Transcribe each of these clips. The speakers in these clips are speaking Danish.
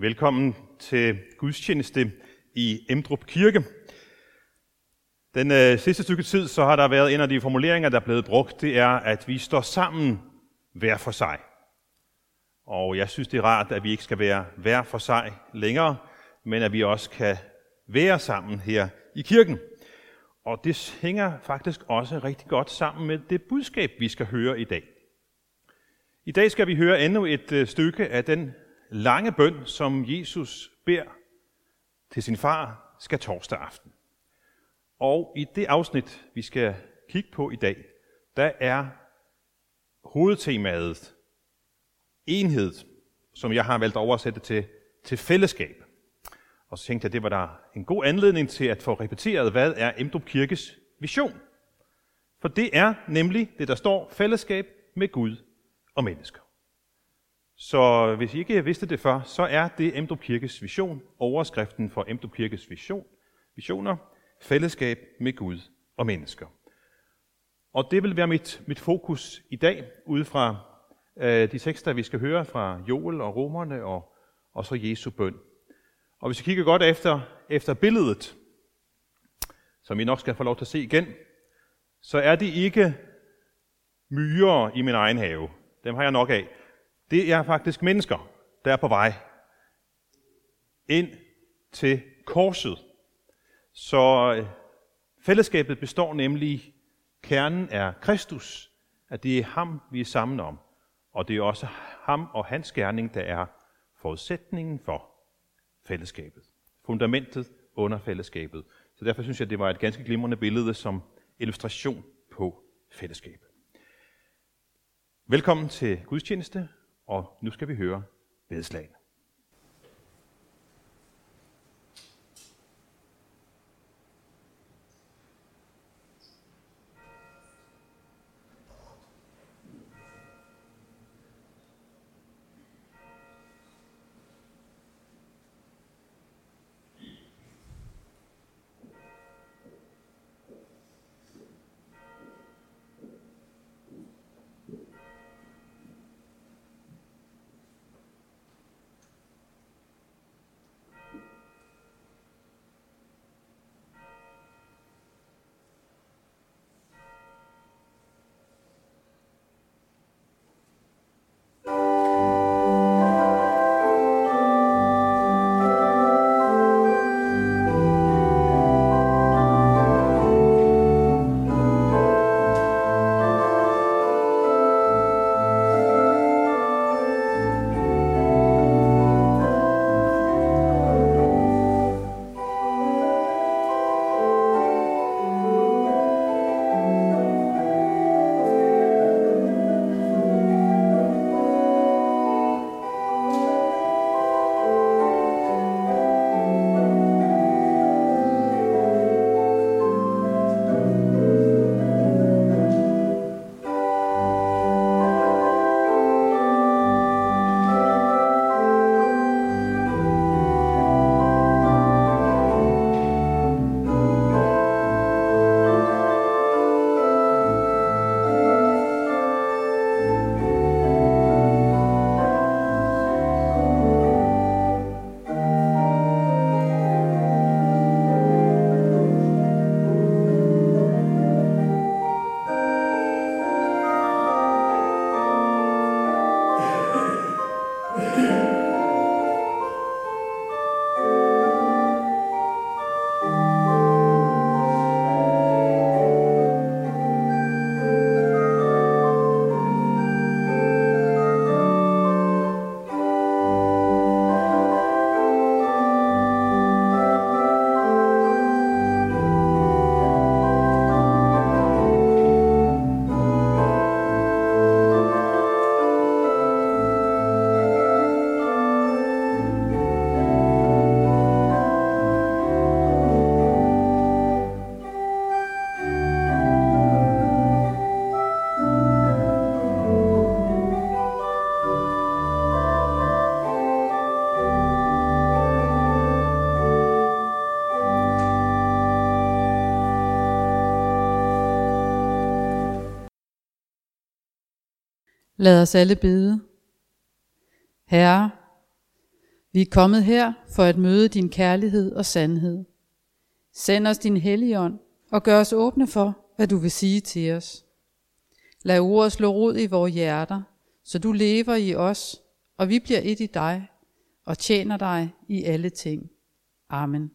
Velkommen til gudstjeneste i Emdrup Kirke. Den øh, sidste stykke tid, så har der været en af de formuleringer, der er blevet brugt, det er, at vi står sammen hver for sig. Og jeg synes, det er rart, at vi ikke skal være hver for sig længere, men at vi også kan være sammen her i kirken. Og det hænger faktisk også rigtig godt sammen med det budskab, vi skal høre i dag. I dag skal vi høre endnu et øh, stykke af den lange bøn, som Jesus beder til sin far, skal torsdag aften. Og i det afsnit, vi skal kigge på i dag, der er hovedtemaet enhed, som jeg har valgt at oversætte til, til fællesskab. Og så tænkte jeg, at det var der en god anledning til at få repeteret, hvad er Emdrup Kirkes vision. For det er nemlig det, der står fællesskab med Gud og mennesker. Så hvis I ikke vidste det før, så er det Emdrup Kirkes vision, overskriften for Emdrup Kirkes vision, visioner, fællesskab med Gud og mennesker. Og det vil være mit, mit fokus i dag, ud fra øh, de tekster, vi skal høre fra Joel og Romerne og, og så Jesu bøn. Og hvis vi kigger godt efter, efter billedet, som I nok skal få lov til at se igen, så er det ikke myrer i min egen have. Dem har jeg nok af. Det er faktisk mennesker, der er på vej ind til korset. Så øh, fællesskabet består nemlig, kernen er Kristus, at det er ham, vi er sammen om. Og det er også ham og hans gerning, der er forudsætningen for fællesskabet. Fundamentet under fællesskabet. Så derfor synes jeg, det var et ganske glimrende billede som illustration på fællesskabet. Velkommen til gudstjeneste, og nu skal vi høre bedslagene. Lad os alle bede. Herre, Vi er kommet her for at møde din kærlighed og sandhed. Send os din helligånd og gør os åbne for, hvad du vil sige til os. Lad ordet slå rod i vores hjerter, så du lever i os, og vi bliver et i dig og tjener dig i alle ting. Amen.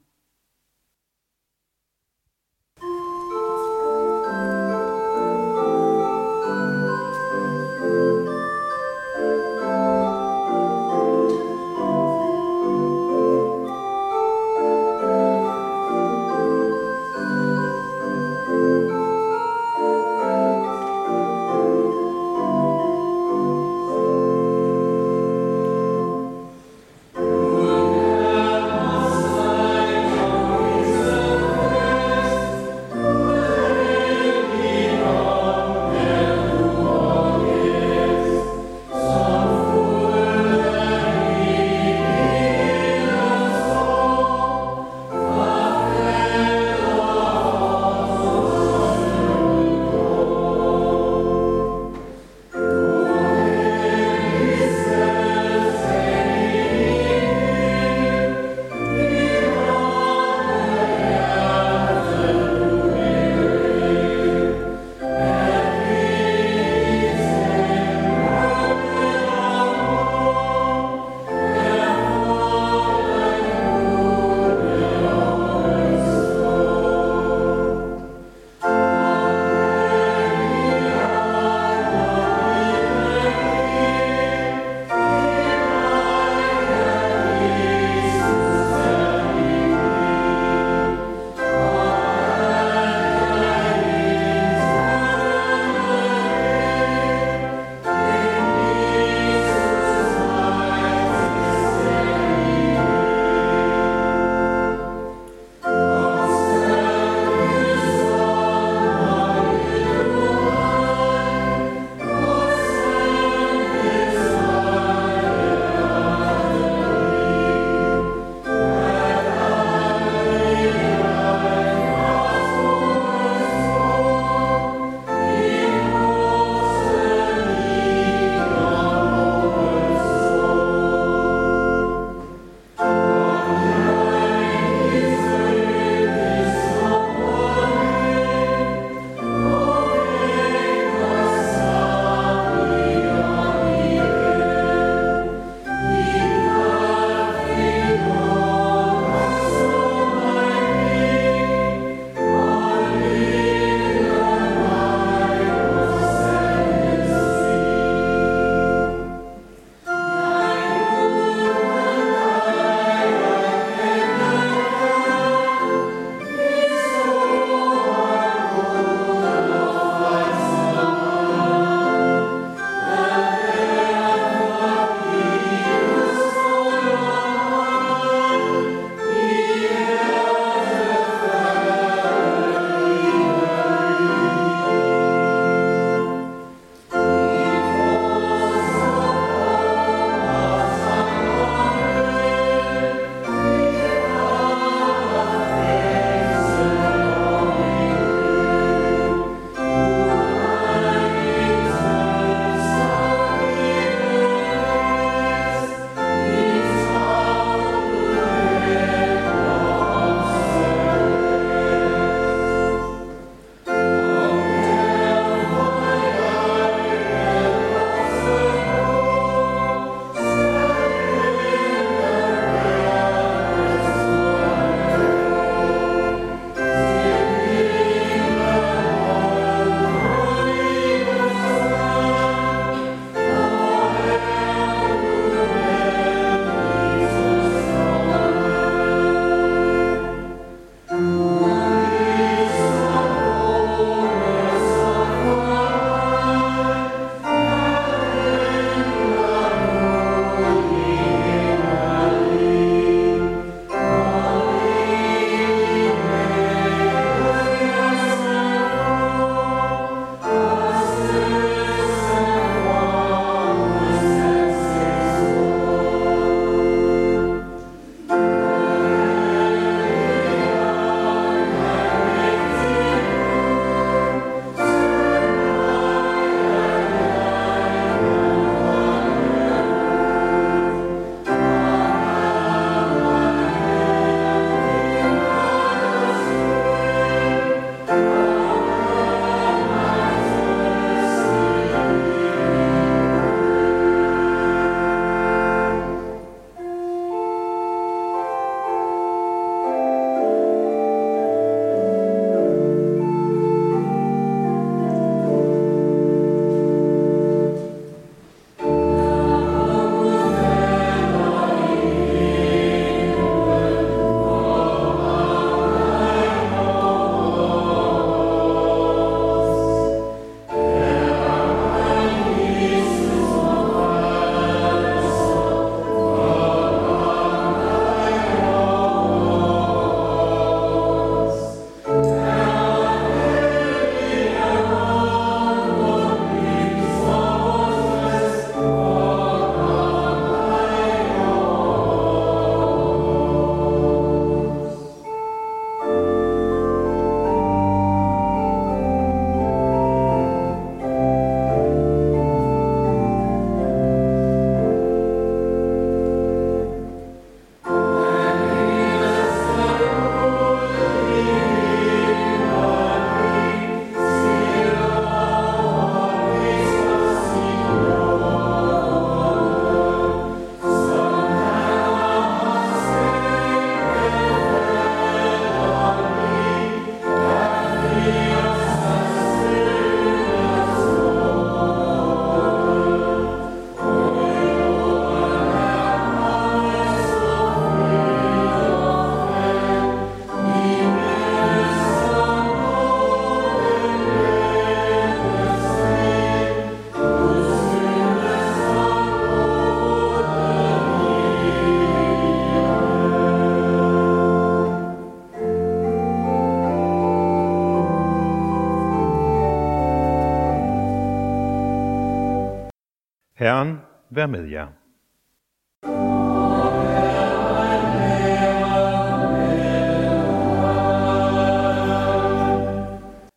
Herren vær med jer.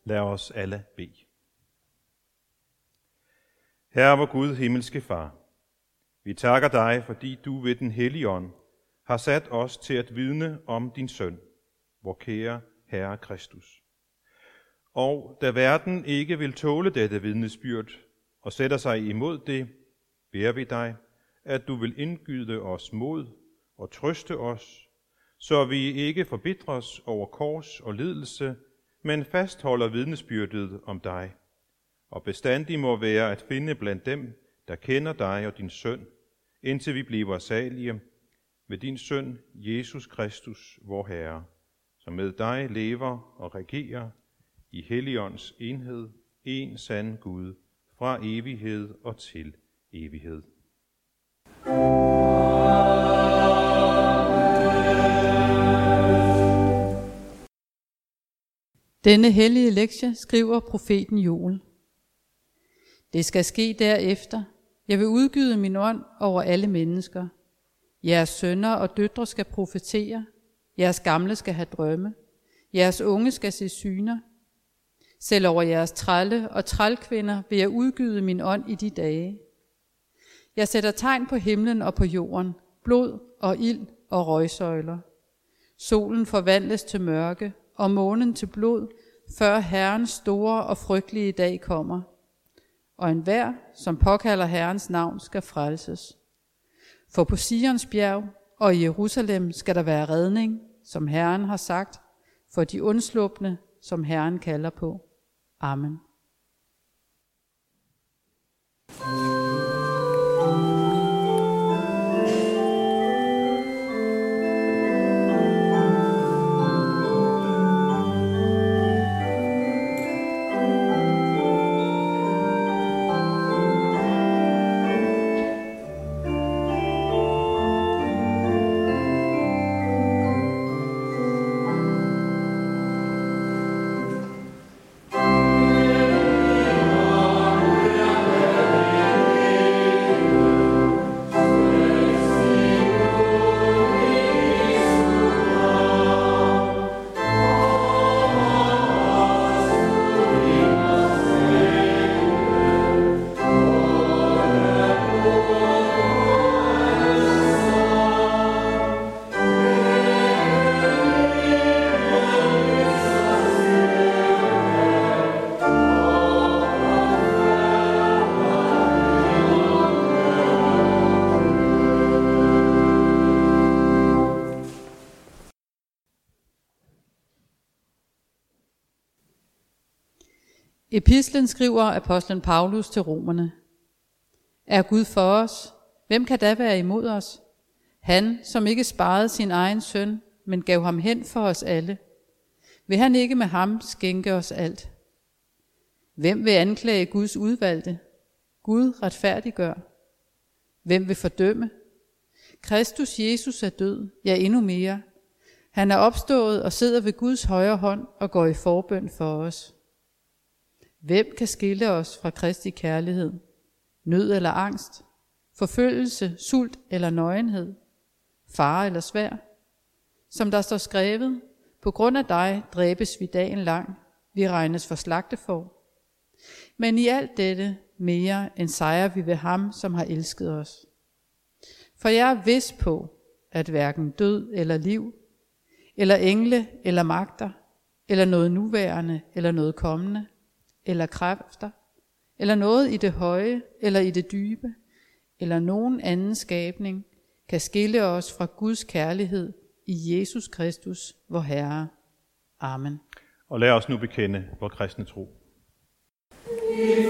Lad os alle bede. Herre, vor Gud, himmelske Far, vi takker dig, fordi du ved den hellige ånd har sat os til at vidne om din søn, vor kære Herre Kristus. Og da verden ikke vil tåle dette vidnesbyrd og sætter sig imod det, beder vi dig, at du vil indgyde os mod og trøste os, så vi ikke forbitres over kors og lidelse, men fastholder vidnesbyrdet om dig, og bestandig må være at finde blandt dem, der kender dig og din søn, indtil vi bliver salige med din søn, Jesus Kristus, vor Herre, som med dig lever og regerer i Helligånds enhed, en sand Gud, fra evighed og til evighed. Denne hellige lektie skriver profeten Joel. Det skal ske derefter. Jeg vil udgyde min ånd over alle mennesker. Jeres sønner og døtre skal profetere. Jeres gamle skal have drømme. Jeres unge skal se syner. Selv over jeres trælle og trælkvinder vil jeg udgyde min ånd i de dage. Jeg sætter tegn på himlen og på jorden, blod og ild og røgsøjler. Solen forvandles til mørke, og månen til blod, før Herrens store og frygtelige dag kommer. Og enhver, som påkalder Herrens navn, skal frelses. For på Sions bjerg og i Jerusalem skal der være redning, som Herren har sagt, for de undslupne, som Herren kalder på. Amen. Epistlen skriver apostlen Paulus til romerne. Er Gud for os? Hvem kan da være imod os? Han, som ikke sparede sin egen søn, men gav ham hen for os alle. Vil han ikke med ham skænke os alt? Hvem vil anklage Guds udvalgte? Gud retfærdiggør. Hvem vil fordømme? Kristus Jesus er død, ja endnu mere. Han er opstået og sidder ved Guds højre hånd og går i forbøn for os. Hvem kan skille os fra Kristi kærlighed? Nød eller angst? Forfølgelse, sult eller nøgenhed? Fare eller svær? Som der står skrevet, på grund af dig dræbes vi dagen lang, vi regnes for slagtefor. Men i alt dette mere end sejrer vi ved ham, som har elsket os. For jeg er vis på, at hverken død eller liv, eller engle eller magter, eller noget nuværende eller noget kommende, eller kræfter, eller noget i det høje eller i det dybe, eller nogen anden skabning, kan skille os fra Guds kærlighed i Jesus Kristus, vor Herre. Amen. Og lad os nu bekende vor kristne tro. Vi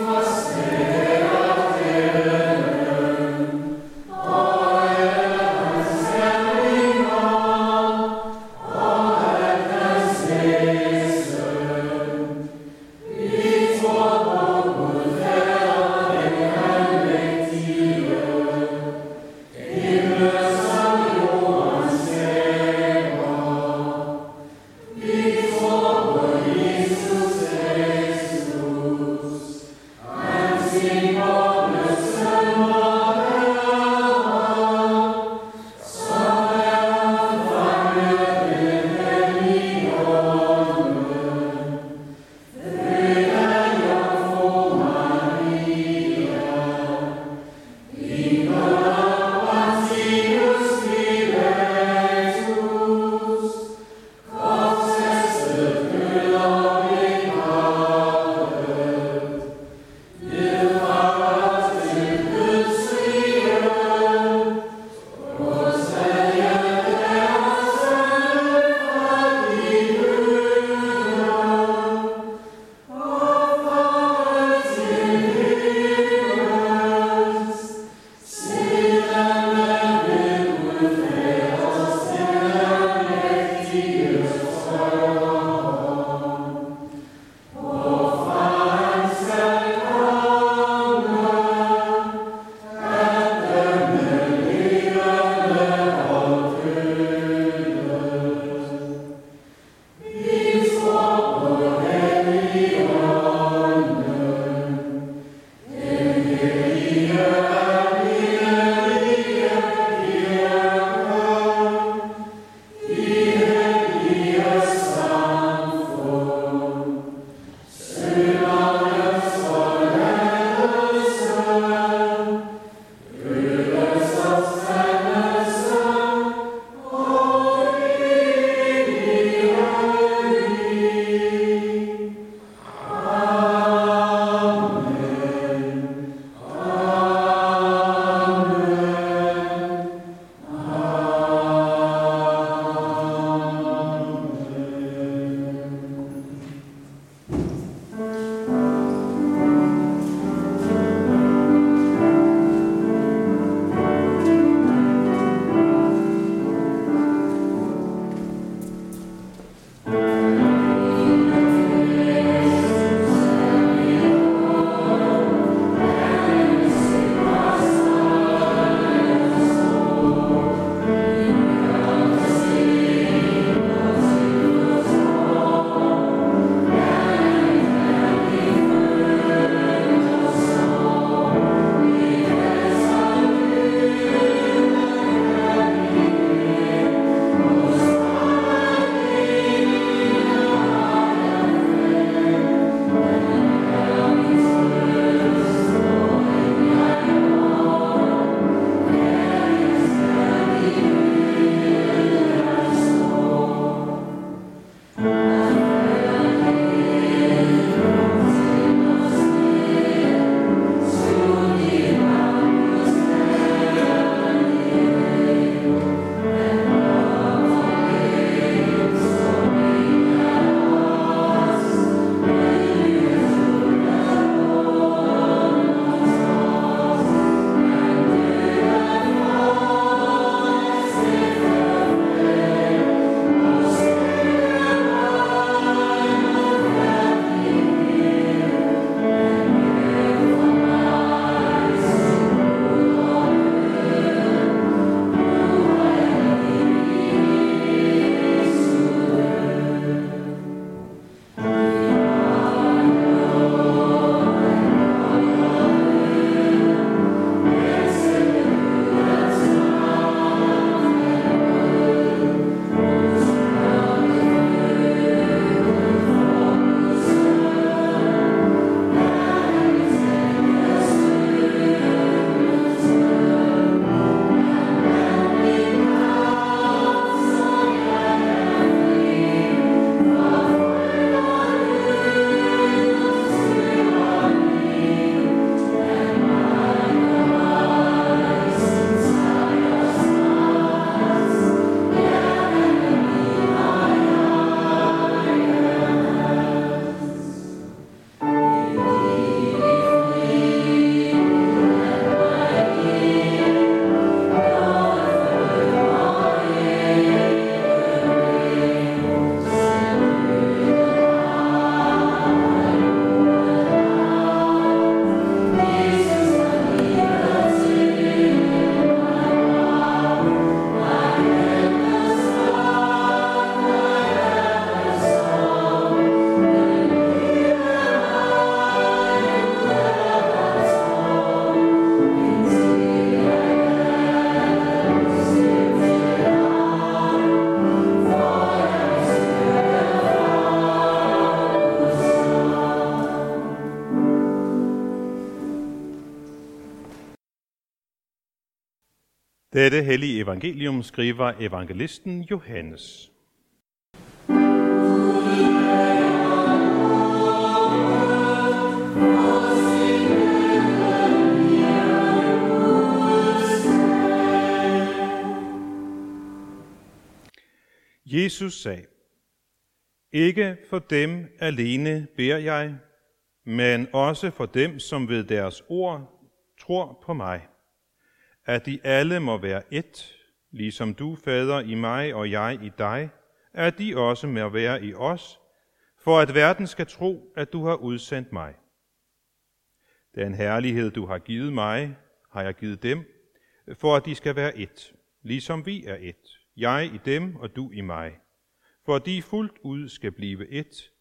Dette hellige evangelium skriver evangelisten Johannes. Jesus sagde, Ikke for dem alene beder jeg, men også for dem, som ved deres ord tror på mig, at de alle må være ét, ligesom du, Fader, i mig og jeg i dig, at de også må være i os, for at verden skal tro, at du har udsendt mig. Den herlighed, du har givet mig, har jeg givet dem, for at de skal være ét, ligesom vi er ét, jeg i dem og du i mig, for at de fuldt ud skal blive ét,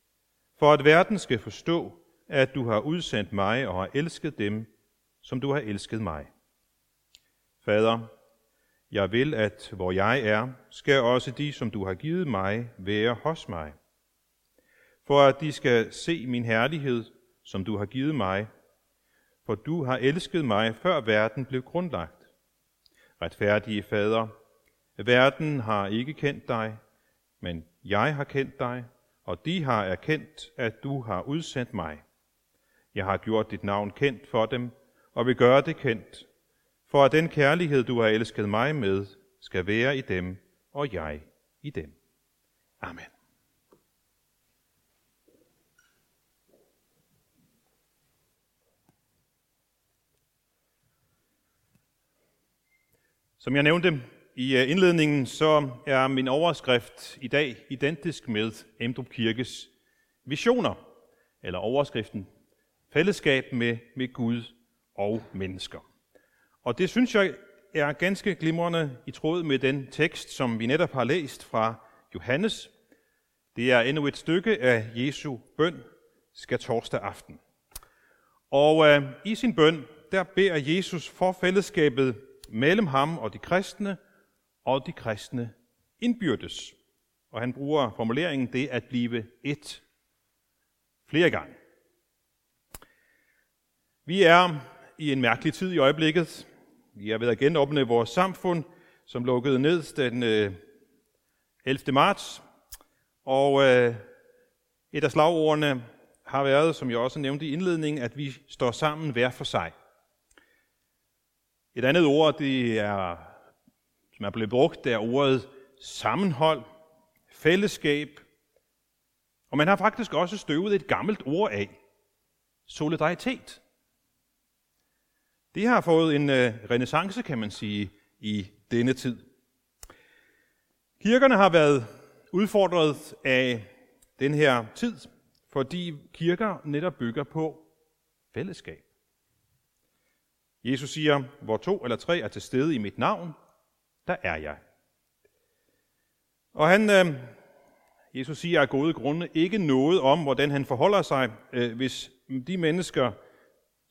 for at verden skal forstå, at du har udsendt mig og har elsket dem, som du har elsket mig. Fader, jeg vil, at hvor jeg er, skal også de, som du har givet mig, være hos mig. For at de skal se min herlighed, som du har givet mig, for du har elsket mig, før verden blev grundlagt. Retfærdige Fader, verden har ikke kendt dig, men jeg har kendt dig, og de har erkendt, at du har udsendt mig. Jeg har gjort dit navn kendt for dem, og vil gøre det kendt, for at den kærlighed, du har elsket mig med, skal være i dem, og jeg i dem. Amen. Som jeg nævnte i øh, indledningen, så er min overskrift i dag identisk med Emdrup Kirkes visioner, eller overskriften fællesskab med, med Gud og mennesker. Og det synes jeg er ganske glimrende i tråd med den tekst, som vi netop har læst fra Johannes. Det er endnu et stykke af Jesu bøn, skal torsdag aften. Og øh, i sin bøn, der beder Jesus for fællesskabet mellem ham og de kristne, og de kristne indbyrdes. Og han bruger formuleringen det at blive et flere gange. Vi er i en mærkelig tid i øjeblikket. Vi er ved at genåbne vores samfund, som lukkede ned den øh, 11. Marts. Og øh, et af slagordene har været, som jeg også nævnte i indledningen, at vi står sammen hver for sig. Et andet ord, det er, som er blevet brugt, det er ordet sammenhold, fællesskab. Og man har faktisk også støvet et gammelt ord af, solidaritet. Det har fået en øh, renaissance, kan man sige, i denne tid. Kirkerne har været udfordret af den her tid, fordi kirker netop bygger på fællesskab. Jesus siger, hvor to eller tre er til stede i mit navn, der er jeg. Og han, øh, Jesus siger af gode grunde ikke noget om, hvordan han forholder sig, øh, hvis de mennesker,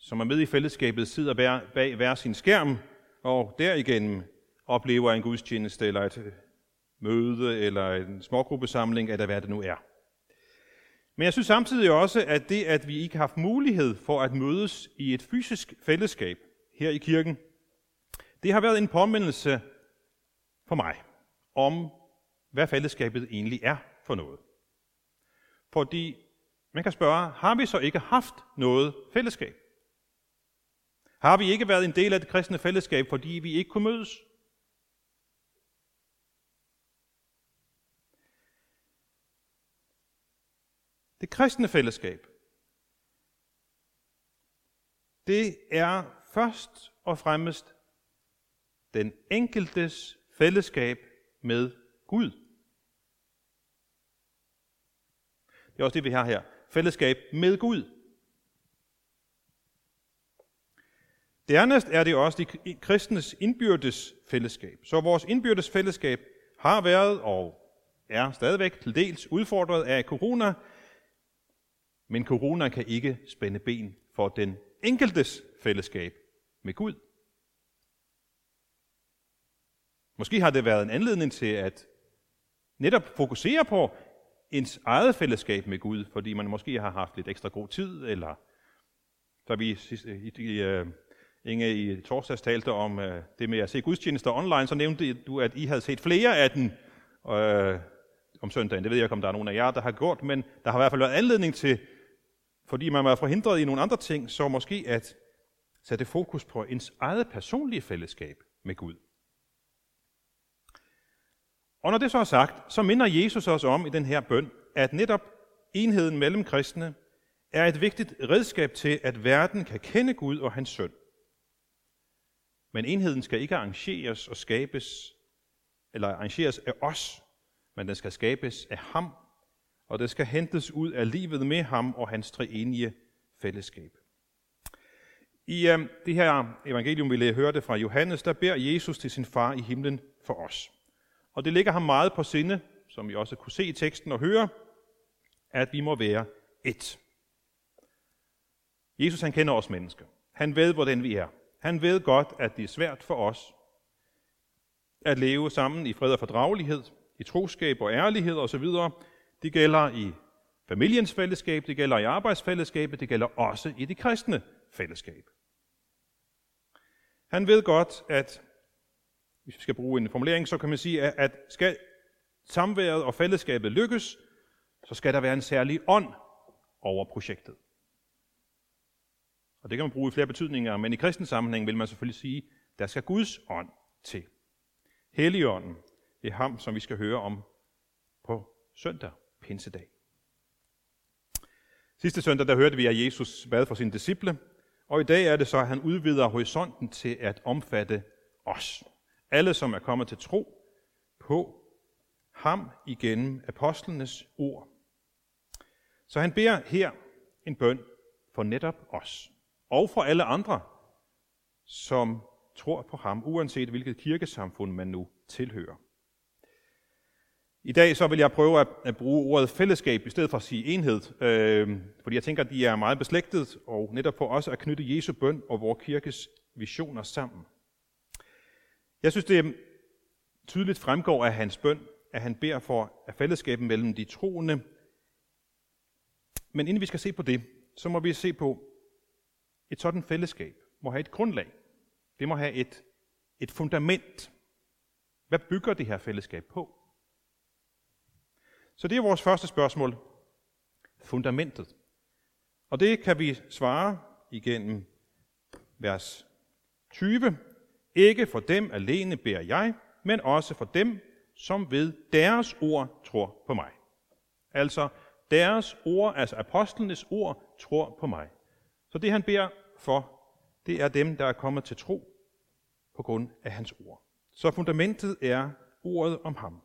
som er med i fællesskabet, sidder bag hver sin skærm, og derigennem oplever en gudstjeneste, eller et øh, møde, eller en smågruppesamling, eller hvad det nu er. Men jeg synes samtidig også, at det, at vi ikke har haft mulighed for at mødes i et fysisk fællesskab her i kirken, det har været en påmindelse for mig om, hvad fællesskabet egentlig er for noget. Fordi man kan spørge, har vi så ikke haft noget fællesskab? Har vi ikke været en del af det kristne fællesskab, fordi vi ikke kunne mødes? Det kristne fællesskab, det er først og fremmest den enkeltes fællesskab med Gud. Det er også det, vi har her. Fællesskab med Gud. Dernæst er det også de kristnes indbyrdes fællesskab. Så vores indbyrdes fællesskab har været og er stadigvæk til dels udfordret af corona, men corona kan ikke spænde ben for den enkeltes fællesskab med Gud. Måske har det været en anledning til at netop fokusere på ens eget fællesskab med Gud, fordi man måske har haft lidt ekstra god tid, eller så vi i, i, i Inge i torsdags talte om øh, det med at se gudstjenester online, så nævnte du, at I havde set flere af den øh, om søndagen. Det ved jeg ikke, om der er nogen af jer, der har gjort, men der har i hvert fald været anledning til, fordi man var forhindret i nogle andre ting, så måske at sætte fokus på ens eget personlige fællesskab med Gud. Og når det så er sagt, så minder Jesus os om i den her bøn, at netop enheden mellem kristne er et vigtigt redskab til, at verden kan kende Gud og hans søn. Men enheden skal ikke arrangeres og skabes, eller arrangeres af os, men den skal skabes af ham, og det skal hentes ud af livet med ham og hans treenige fællesskab. I øh, det her evangelium, vi hørte fra Johannes, der beder Jesus til sin far i himlen for os. Og det ligger ham meget på sinde, som vi også kunne se i teksten og høre, at vi må være et. Jesus han kender os mennesker. Han ved, hvordan vi er. Han ved godt, at det er svært for os at leve sammen i fred og fordragelighed, i troskab og ærlighed osv. Det gælder i familiens fællesskab, det gælder i arbejdsfællesskabet, det gælder også i det kristne fællesskab. Han ved godt, at hvis vi skal bruge en formulering, så kan man sige, at skal samværet og fællesskabet lykkes, så skal der være en særlig ånd over projektet. Og det kan man bruge i flere betydninger, men i kristen sammenhæng vil man selvfølgelig sige, der skal Guds ånd til. Helligånden, det er ham, som vi skal høre om på søndag, pinsedag. Sidste søndag, der hørte vi, at Jesus bad for sine disciple, og i dag er det så, at han udvider horisonten til at omfatte os. Alle, som er kommet til tro på ham igennem apostlenes ord. Så han beder her en bøn for netop os, og for alle andre, som tror på ham, uanset hvilket kirkesamfund man nu tilhører. I dag så vil jeg prøve at, at bruge ordet fællesskab i stedet for at sige enhed, øh, fordi jeg tænker, at de er meget beslægtet, og netop for os at knytte Jesu bøn og vores kirkes visioner sammen. Jeg synes, det tydeligt fremgår af hans bøn, at han beder for at fællesskabet mellem de troende. Men inden vi skal se på det, så må vi se på, et sådan fællesskab må have et grundlag. Det må have et, et fundament. Hvad bygger det her fællesskab på? Så det er vores første spørgsmål. Fundamentet. Og det kan vi svare igennem vers 20. Ikke for dem alene beder jeg, men også for dem, som ved deres ord tror på mig. Altså deres ord, altså apostlenes ord, tror på mig. Så det han beder for, det er dem, der er kommet til tro på grund af hans ord. Så fundamentet er ordet om ham.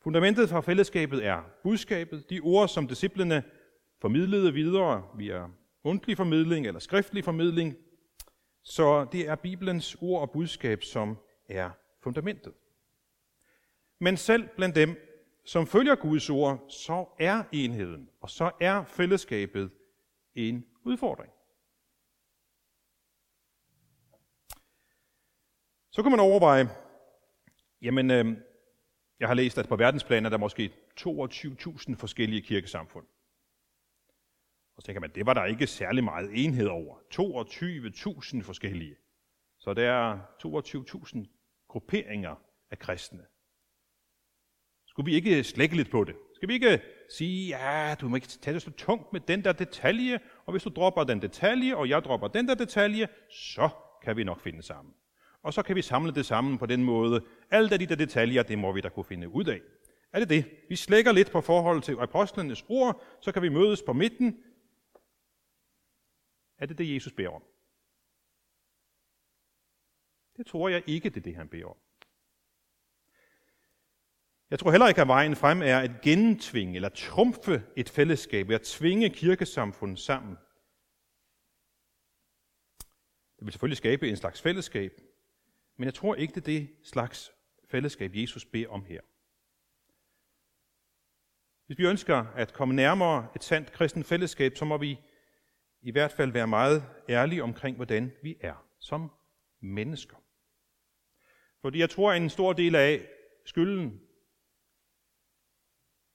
Fundamentet for fællesskabet er budskabet, de ord, som disciplene formidlede videre via mundtlig formidling eller skriftlig formidling. Så det er Bibelens ord og budskab, som er fundamentet. Men selv blandt dem, som følger Guds ord, så er enheden, og så er fællesskabet en udfordring. Så kan man overveje, jamen, øh, jeg har læst, at på verdensplan er der måske 22.000 forskellige kirkesamfund. Og så tænker man, det var der ikke særlig meget enhed over. 22.000 forskellige. Så der er 22.000 grupperinger af kristne. Skulle vi ikke slække lidt på det? Skal vi ikke sige, ja, du må ikke tage det så tungt med den der detalje, og hvis du dropper den detalje, og jeg dropper den der detalje, så kan vi nok finde sammen. Og så kan vi samle det sammen på den måde. Alt de der detaljer, det må vi da kunne finde ud af. Er det det? Vi slækker lidt på forhold til apostlenes ord, så kan vi mødes på midten. Er det det, Jesus beder om? Det tror jeg ikke, det er det, han beder om. Jeg tror heller ikke, at vejen frem er at gentvinge eller trumfe et fællesskab, ved at tvinge kirkesamfundet sammen. Det vil selvfølgelig skabe en slags fællesskab, men jeg tror ikke, det er det slags fællesskab, Jesus beder om her. Hvis vi ønsker at komme nærmere et sandt kristen fællesskab, så må vi i hvert fald være meget ærlige omkring, hvordan vi er som mennesker. Fordi jeg tror, at en stor del af skylden,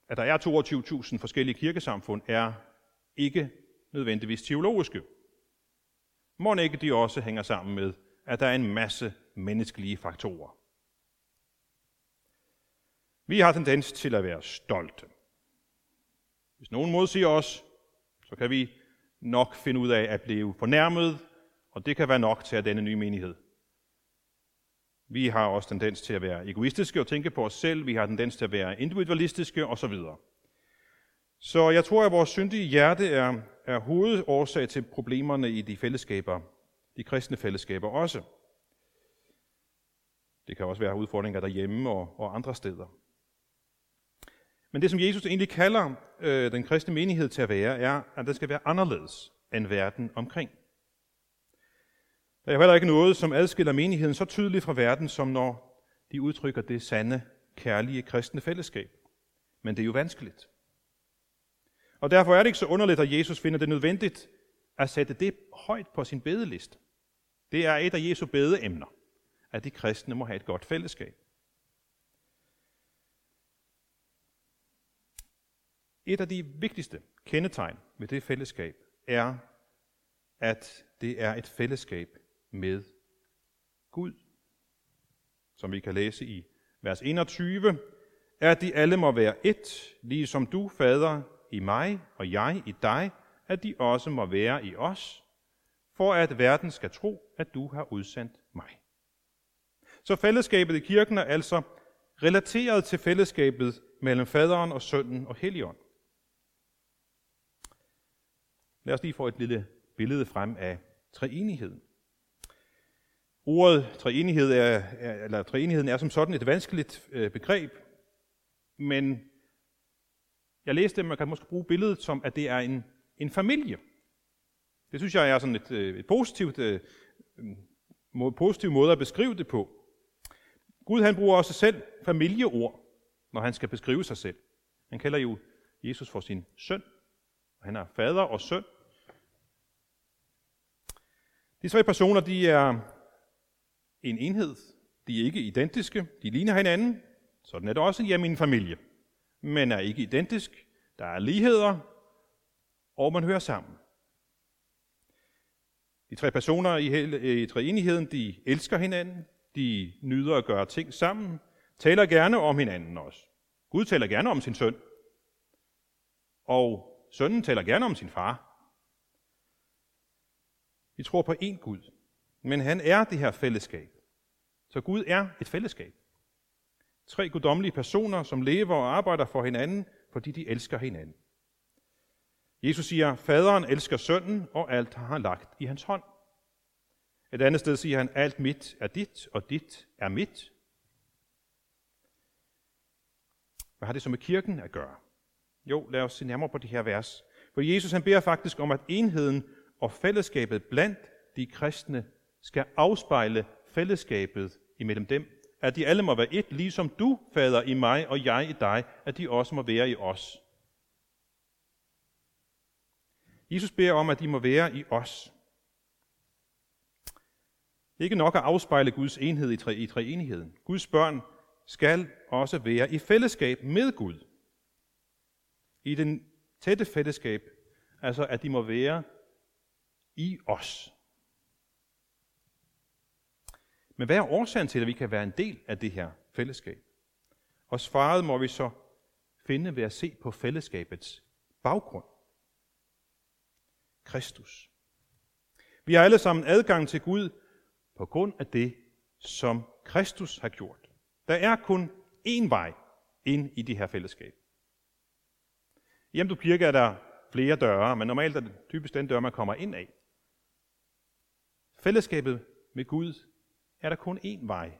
at der er 22.000 forskellige kirkesamfund, er ikke nødvendigvis teologiske. Må ikke de også hænger sammen med, at der er en masse menneskelige faktorer. Vi har tendens til at være stolte. Hvis nogen modsiger os, så kan vi nok finde ud af at blive fornærmet, og det kan være nok til at denne nye menighed. Vi har også tendens til at være egoistiske og tænke på os selv. Vi har tendens til at være individualistiske osv. Så jeg tror, at vores syndige hjerte er, er hovedårsag til problemerne i de fællesskaber, de kristne fællesskaber også. Det kan også være udfordringer derhjemme og, og andre steder. Men det, som Jesus egentlig kalder øh, den kristne menighed til at være, er, at det skal være anderledes end verden omkring. Der er heller ikke noget, som adskiller menigheden så tydeligt fra verden, som når de udtrykker det sande, kærlige kristne fællesskab. Men det er jo vanskeligt. Og derfor er det ikke så underligt, at Jesus finder det nødvendigt at sætte det højt på sin bedeliste. Det er et af Jesu bedeemner, at de kristne må have et godt fællesskab. Et af de vigtigste kendetegn ved det fællesskab er, at det er et fællesskab med Gud. Som vi kan læse i vers 21, er at de alle må være ét, ligesom du, Fader, i mig og jeg i dig, at de også må være i os, for at verden skal tro, at du har udsendt mig. Så fællesskabet i kirken er altså relateret til fællesskabet mellem faderen og sønnen og helligånden. Lad os lige få et lille billede frem af treenigheden. Ordet treenighed er, eller treenigheden er som sådan et vanskeligt øh, begreb, men jeg læste, at man kan måske bruge billedet som, at det er en, en familie. Det synes jeg er sådan et, øh, et positivt, øh, mm, positiv måde at beskrive det på. Gud han bruger også selv familieord, når han skal beskrive sig selv. Han kalder jo Jesus for sin søn. Og Han er fader og søn. De tre personer, de er en enhed. De er ikke identiske. De ligner hinanden. Sådan er det også hjemme i en familie. Men er ikke identisk. Der er ligheder, og man hører sammen. De tre personer i, i treenigheden, de elsker hinanden. De nyder at gøre ting sammen. Taler gerne om hinanden også. Gud taler gerne om sin søn. Og sønnen taler gerne om sin far. Vi tror på én Gud, men han er det her fællesskab. Så Gud er et fællesskab. Tre guddommelige personer, som lever og arbejder for hinanden, fordi de elsker hinanden. Jesus siger, faderen elsker sønnen, og alt har han lagt i hans hånd. Et andet sted siger han, alt mit er dit, og dit er mit. Hvad har det så med kirken at gøre? Jo, lad os se nærmere på det her vers. For Jesus han beder faktisk om, at enheden og fællesskabet blandt de kristne skal afspejle fællesskabet imellem dem. At de alle må være et, ligesom du, fader, i mig og jeg i dig, at de også må være i os. Jesus beder om, at de må være i os. Det er ikke nok at afspejle Guds enhed i, tre, i treenigheden. Guds børn skal også være i fællesskab med Gud. I den tætte fællesskab, altså at de må være i os. Men hvad er årsagen til, at vi kan være en del af det her fællesskab? Og svaret må vi så finde ved at se på fællesskabets baggrund. Kristus. Vi har alle sammen adgang til Gud på grund af det, som Kristus har gjort. Der er kun én vej ind i det her fællesskab. I Hjemdrup Kirke er der flere døre, men normalt er det typisk den dør, man kommer ind af. Fællesskabet med Gud er der kun én vej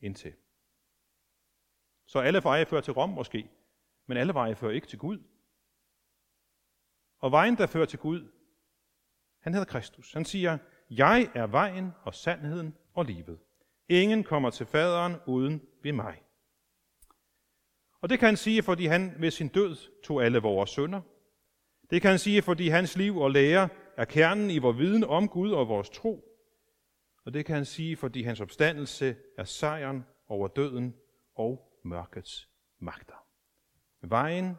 ind til. Så alle veje fører til Rom måske, men alle veje fører ikke til Gud. Og vejen, der fører til Gud, han hedder Kristus. Han siger, jeg er vejen og sandheden og livet. Ingen kommer til faderen uden ved mig. Og det kan han sige, fordi han ved sin død tog alle vores sønder. Det kan han sige, fordi hans liv og lære er kernen i vores viden om Gud og vores tro. Og det kan han sige, fordi hans opstandelse er sejren over døden og mørkets magter. Vejen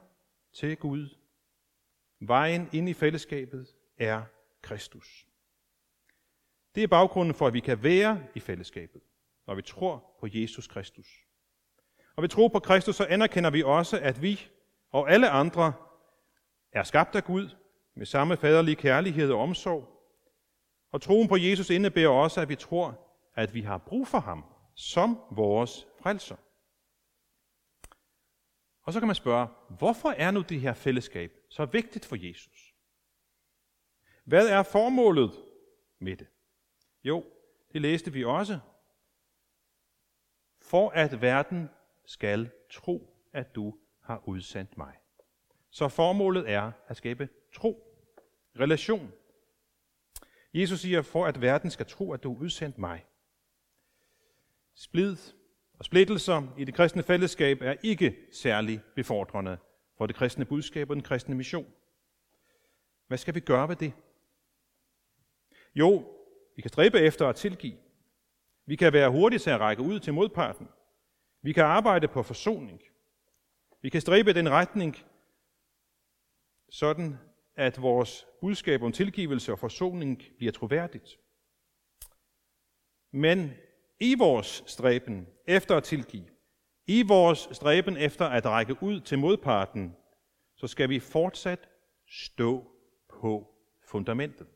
til Gud, vejen ind i fællesskabet, er Kristus. Det er baggrunden for, at vi kan være i fællesskabet, når vi tror på Jesus Kristus. Og vi tror på Kristus, så anerkender vi også, at vi og alle andre er skabt af Gud med samme faderlige kærlighed og omsorg. Og troen på Jesus indebærer også, at vi tror, at vi har brug for ham som vores frelser. Og så kan man spørge, hvorfor er nu det her fællesskab så vigtigt for Jesus? Hvad er formålet med det? Jo, det læste vi også. For at verden skal tro, at du har udsendt mig. Så formålet er at skabe tro, relation. Jesus siger, for at verden skal tro, at du har udsendt mig. Splid og splittelser i det kristne fællesskab er ikke særlig befordrende for det kristne budskab og den kristne mission. Hvad skal vi gøre ved det? Jo, vi kan stræbe efter at tilgive. Vi kan være hurtige til at række ud til modparten. Vi kan arbejde på forsoning. Vi kan stræbe den retning, sådan at vores budskab om tilgivelse og forsoning bliver troværdigt. Men i vores stræben efter at tilgive, i vores stræben efter at række ud til modparten, så skal vi fortsat stå på fundamentet.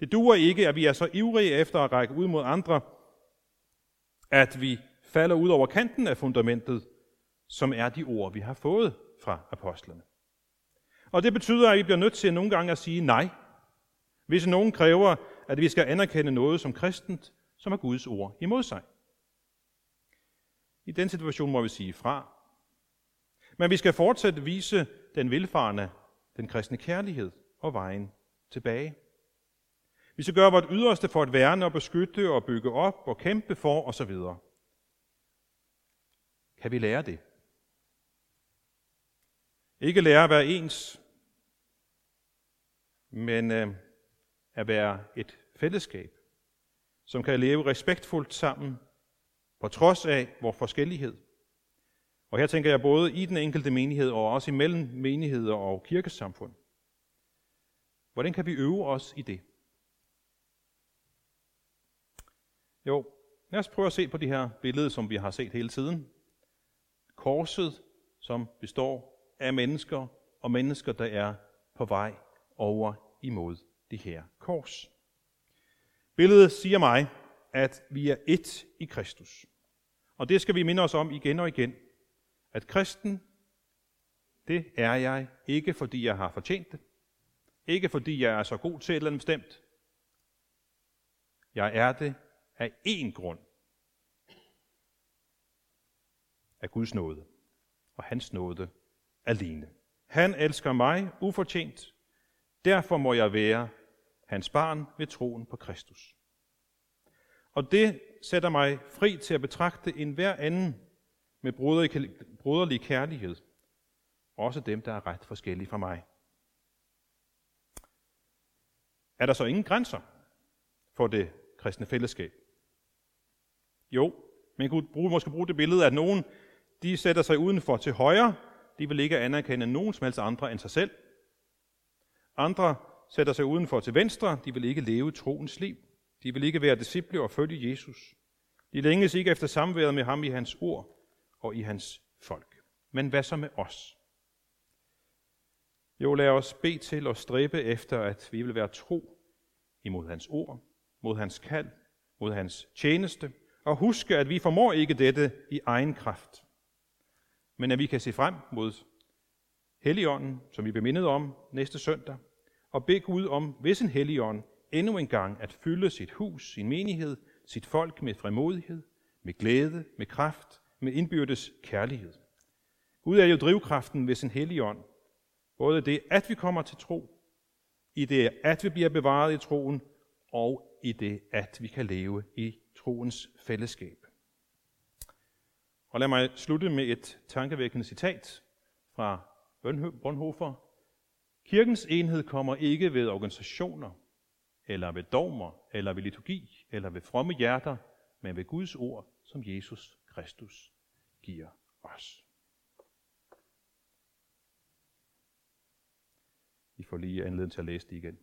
Det duer ikke, at vi er så ivrige efter at række ud mod andre, at vi falder ud over kanten af fundamentet, som er de ord, vi har fået fra apostlene. Og det betyder, at vi bliver nødt til nogle gange at sige nej, hvis nogen kræver, at vi skal anerkende noget som kristent, som er Guds ord imod sig. I den situation må vi sige fra. Men vi skal fortsat vise den velfarende, den kristne kærlighed og vejen tilbage. Vi skal gøre vores yderste for at værne og beskytte og bygge op og kæmpe for osv. Kan vi lære det? Ikke lære at være ens, men øh, at være et fællesskab, som kan leve respektfuldt sammen, på trods af vores forskellighed. Og her tænker jeg både i den enkelte menighed og også imellem menigheder og kirkesamfund. Hvordan kan vi øve os i det? Jo, lad os prøve at se på det her billede, som vi har set hele tiden. Korset, som består af mennesker og mennesker, der er på vej over imod det her kors. Billedet siger mig, at vi er ét i Kristus. Og det skal vi minde os om igen og igen, at kristen, det er jeg ikke fordi jeg har fortjent det, ikke fordi jeg er så god til et eller andet bestemt. Jeg er det af én grund. Af Guds nåde og hans nåde alene. Han elsker mig ufortjent. Derfor må jeg være hans barn ved troen på Kristus. Og det sætter mig fri til at betragte en hver anden med broderlig kærlighed. Også dem, der er ret forskellige fra mig. Er der så ingen grænser for det kristne fællesskab? Jo, man kunne bruge, måske bruge det billede, at nogen de sætter sig udenfor til højre, de vil ikke anerkende nogen som helst andre end sig selv. Andre sætter sig udenfor til venstre, de vil ikke leve troens liv. De vil ikke være disciple og følge Jesus. De længes ikke efter samværet med ham i hans ord og i hans folk. Men hvad så med os? Jo, lad os bede til og stræbe efter, at vi vil være tro imod hans ord, mod hans kald, mod hans tjeneste, og huske, at vi formår ikke dette i egen kraft, men at vi kan se frem mod Helligånden, som vi bemindet om næste søndag, og bede Gud om, hvis en Helligånd endnu en gang at fylde sit hus, sin menighed, sit folk med frimodighed, med glæde, med kraft, med indbyrdes kærlighed. Gud er jo drivkraften ved sin Helligånd. Både det, at vi kommer til tro, i det, at vi bliver bevaret i troen, og i det, at vi kan leve i troens fællesskab. Og lad mig slutte med et tankevækkende citat fra Bonhoeffer. Kirkens enhed kommer ikke ved organisationer, eller ved dogmer, eller ved liturgi, eller ved fromme hjerter, men ved Guds ord, som Jesus Kristus giver os. I får lige anledning til at læse det igen.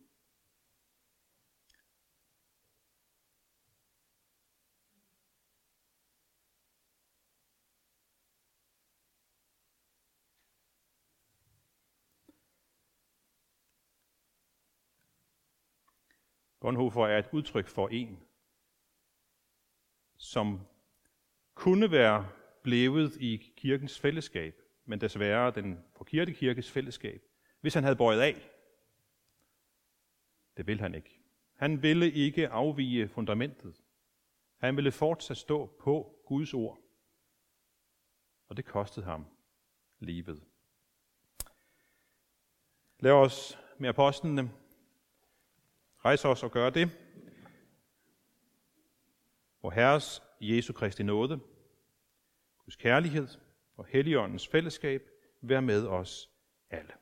Bonhoeffer er et udtryk for en, som kunne være blevet i kirkens fællesskab, men desværre den forkerte kirkes fællesskab, hvis han havde bøjet af. Det vil han ikke. Han ville ikke afvige fundamentet. Han ville fortsat stå på Guds ord. Og det kostede ham livet. Lad os med apostlene rejse os og gøre det. Hvor Herres Jesu Kristi nåde, Guds kærlighed og Helligåndens fællesskab være med os alle.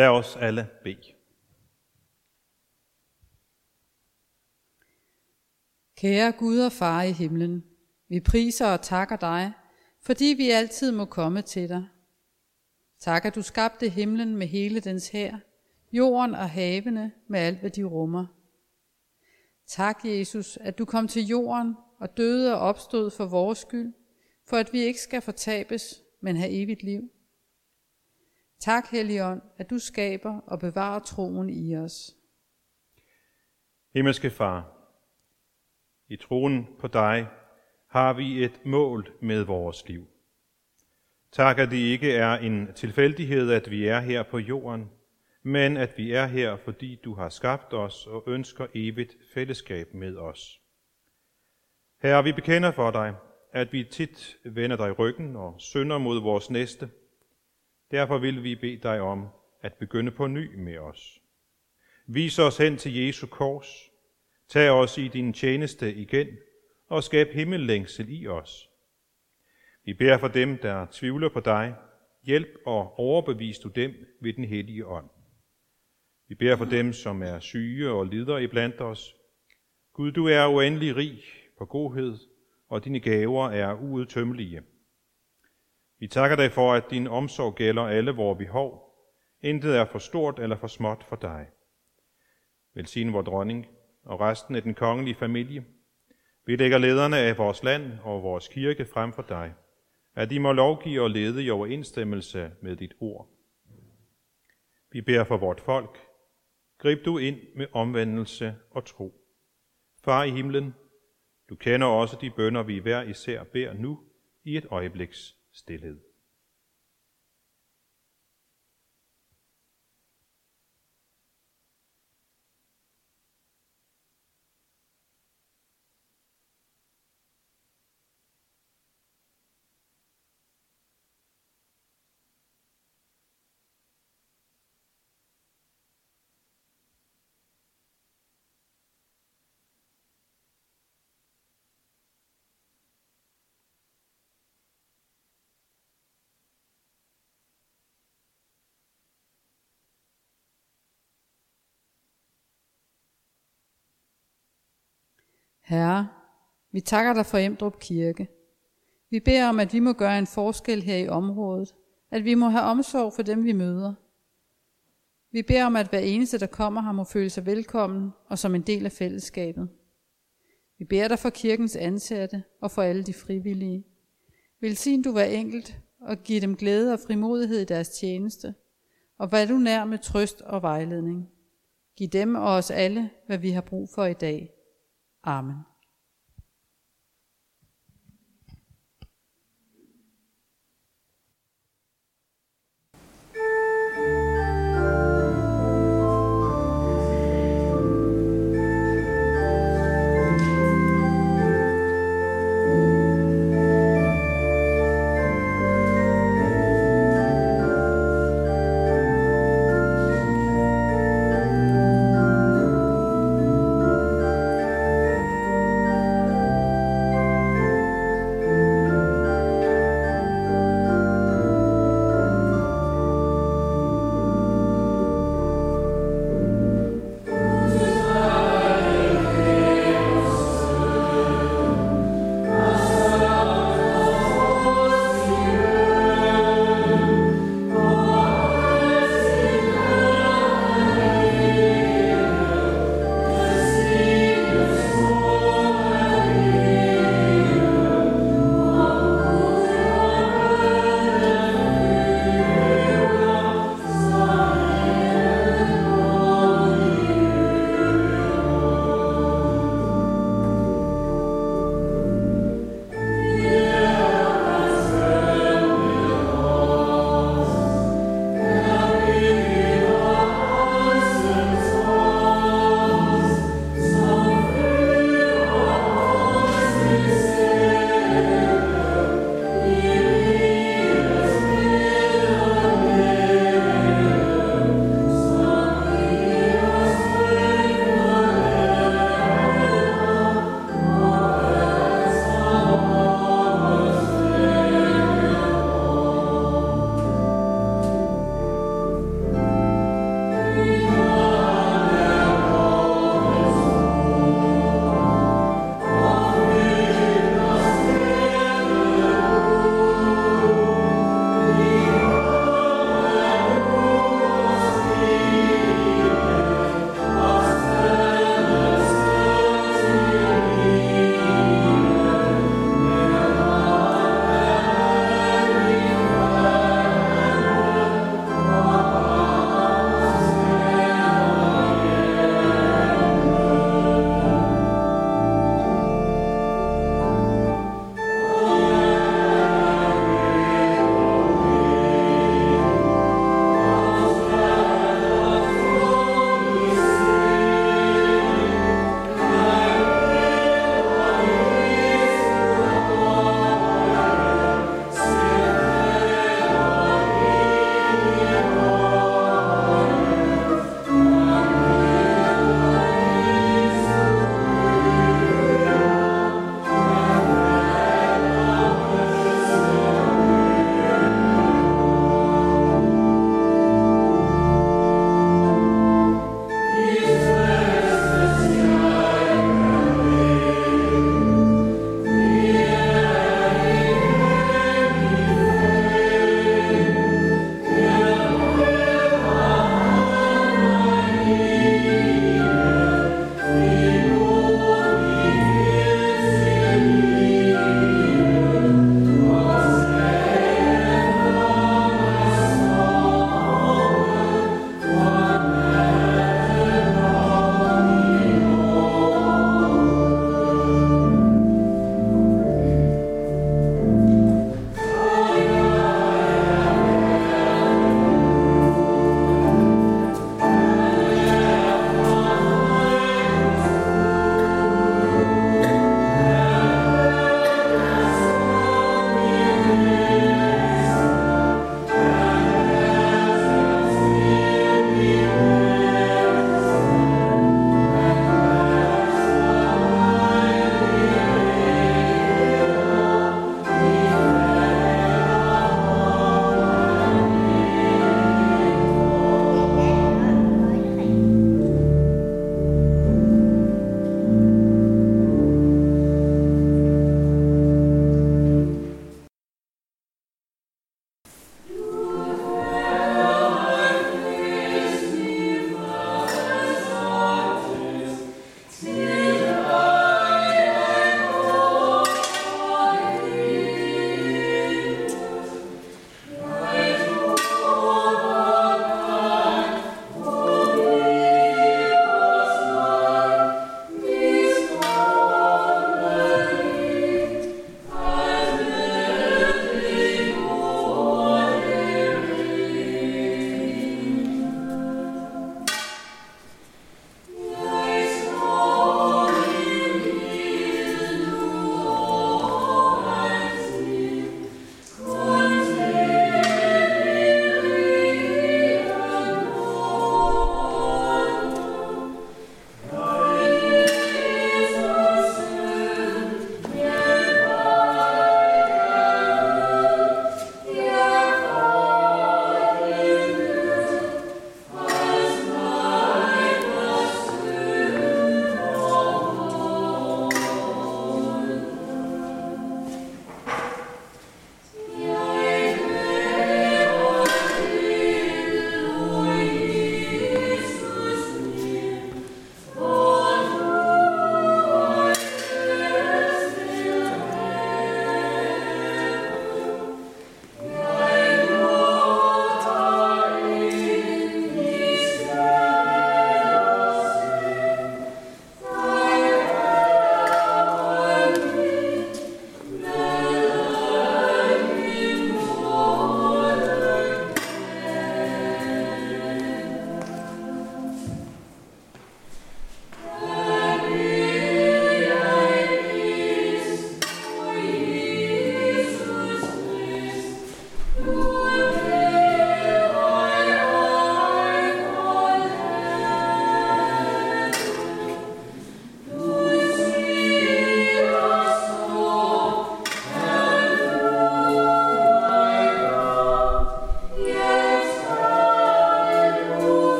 Lad os alle bede. Kære Gud og Far i himlen, vi priser og takker dig, fordi vi altid må komme til dig. Tak, at du skabte himlen med hele dens hær, jorden og havene med alt, hvad de rummer. Tak, Jesus, at du kom til jorden og døde og opstod for vores skyld, for at vi ikke skal fortabes, men have evigt liv. Tak, Helligånd, at du skaber og bevarer troen i os. Himmelske Far, i troen på dig har vi et mål med vores liv. Tak, at det ikke er en tilfældighed, at vi er her på jorden, men at vi er her, fordi du har skabt os og ønsker evigt fællesskab med os. Herre, vi bekender for dig, at vi tit vender dig ryggen og synder mod vores næste – Derfor vil vi bede dig om at begynde på ny med os. Vis os hen til Jesu kors. Tag os i din tjeneste igen og skab himmellængsel i os. Vi beder for dem, der tvivler på dig. Hjælp og overbevis du dem ved den hellige ånd. Vi beder for dem, som er syge og lider iblandt os. Gud, du er uendelig rig på godhed, og dine gaver er uudtømmelige. Vi takker dig for, at din omsorg gælder alle vores behov. Intet er for stort eller for småt for dig. Velsign vor dronning og resten af den kongelige familie. Vi lægger lederne af vores land og vores kirke frem for dig, at de må lovgive og lede i overensstemmelse med dit ord. Vi beder for vort folk. Grib du ind med omvendelse og tro. Far i himlen, du kender også de bønder, vi hver især beder nu i et øjebliks stillhed. Herre, vi takker dig for Emdrup Kirke. Vi beder om, at vi må gøre en forskel her i området, at vi må have omsorg for dem, vi møder. Vi beder om, at hver eneste, der kommer her, må føle sig velkommen og som en del af fællesskabet. Vi beder dig for kirkens ansatte og for alle de frivillige. Velsign du hver enkelt og giv dem glæde og frimodighed i deres tjeneste, og vær du nær med trøst og vejledning. Giv dem og os alle, hvad vi har brug for i dag. Amen.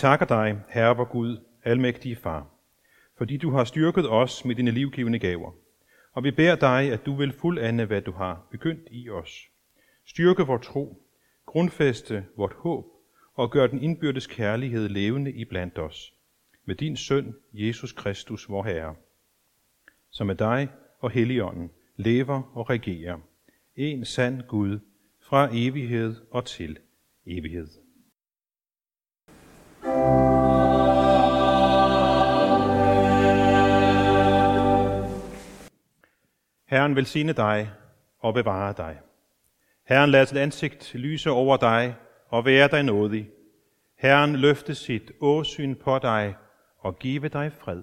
Takker dig, Herre vor Gud, almægtige Far, fordi du har styrket os med dine livgivende gaver. Og vi beder dig, at du vil fuldande, hvad du har begyndt i os. Styrke vor tro, grundfæste vort håb og gør den indbyrdes kærlighed levende i blandt os. Med din søn, Jesus Kristus, vor Herre, som med dig og Helligånden lever og regerer. En sand Gud fra evighed og til evighed. Herren velsigne dig og bevare dig. Herren lader sit ansigt lyse over dig og være dig nådig. Herren løfte sit åsyn på dig og give dig fred.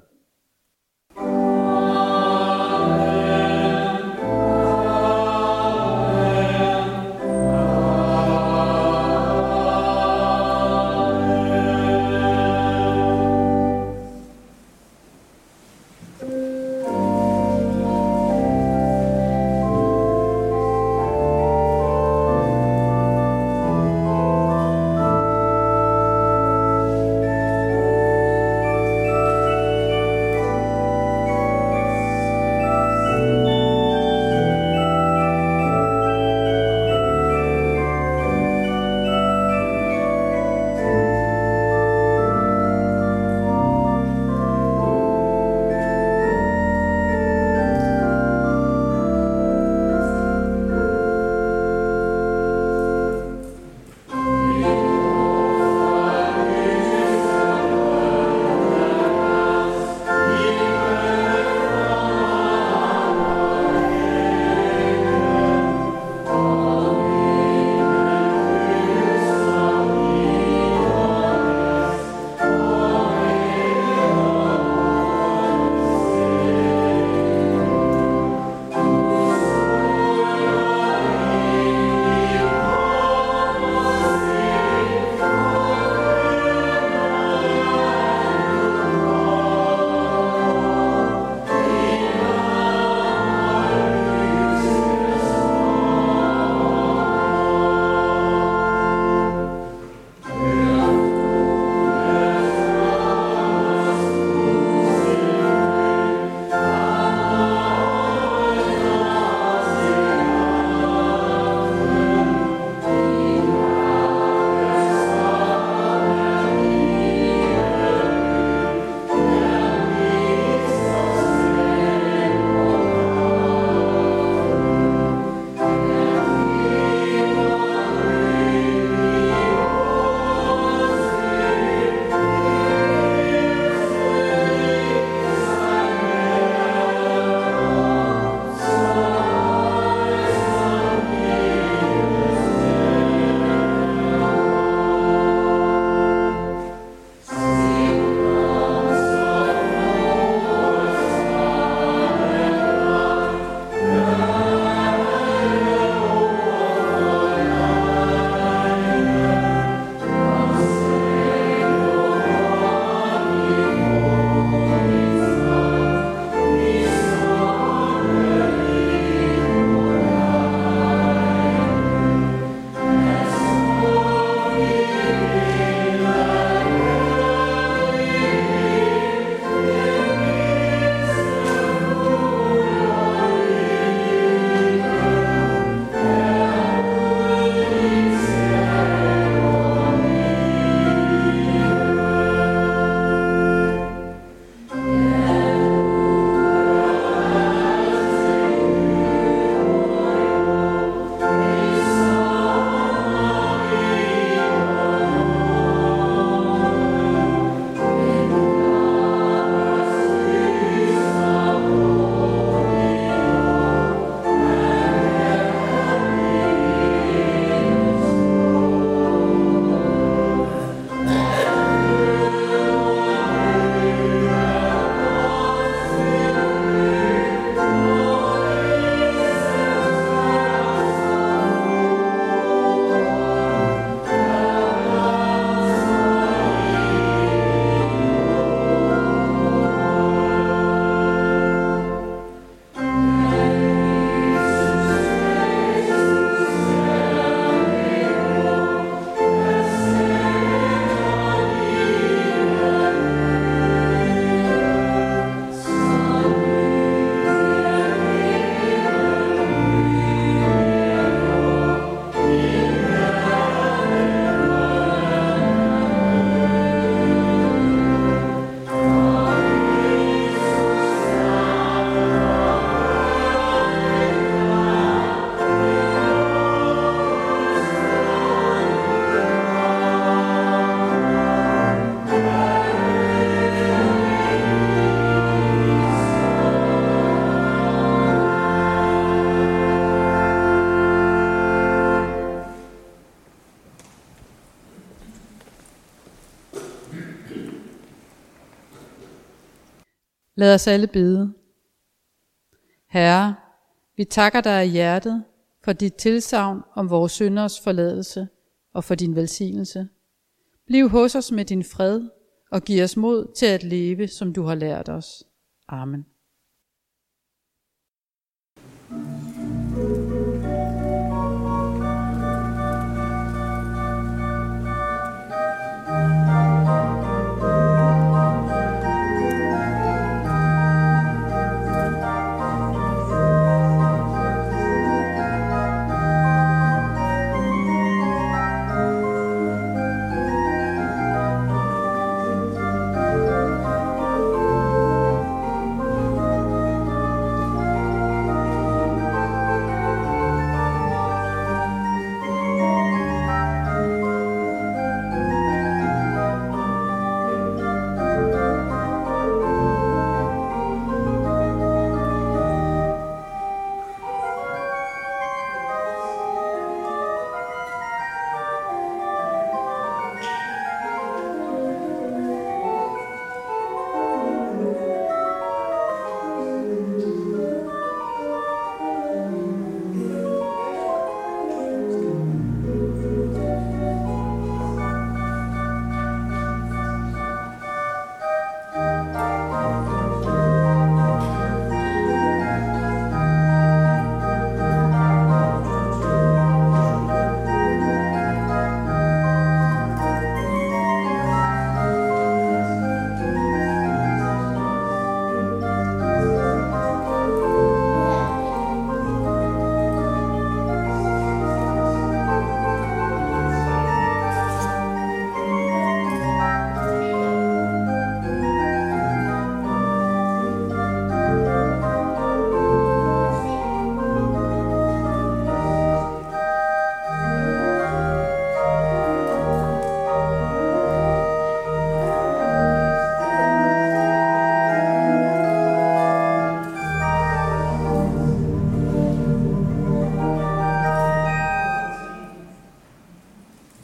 Lad os alle bede. Herre, vi takker dig af hjertet for dit tilsavn om vores synders forladelse og for din velsignelse. Bliv hos os med din fred og giv os mod til at leve, som du har lært os. Amen.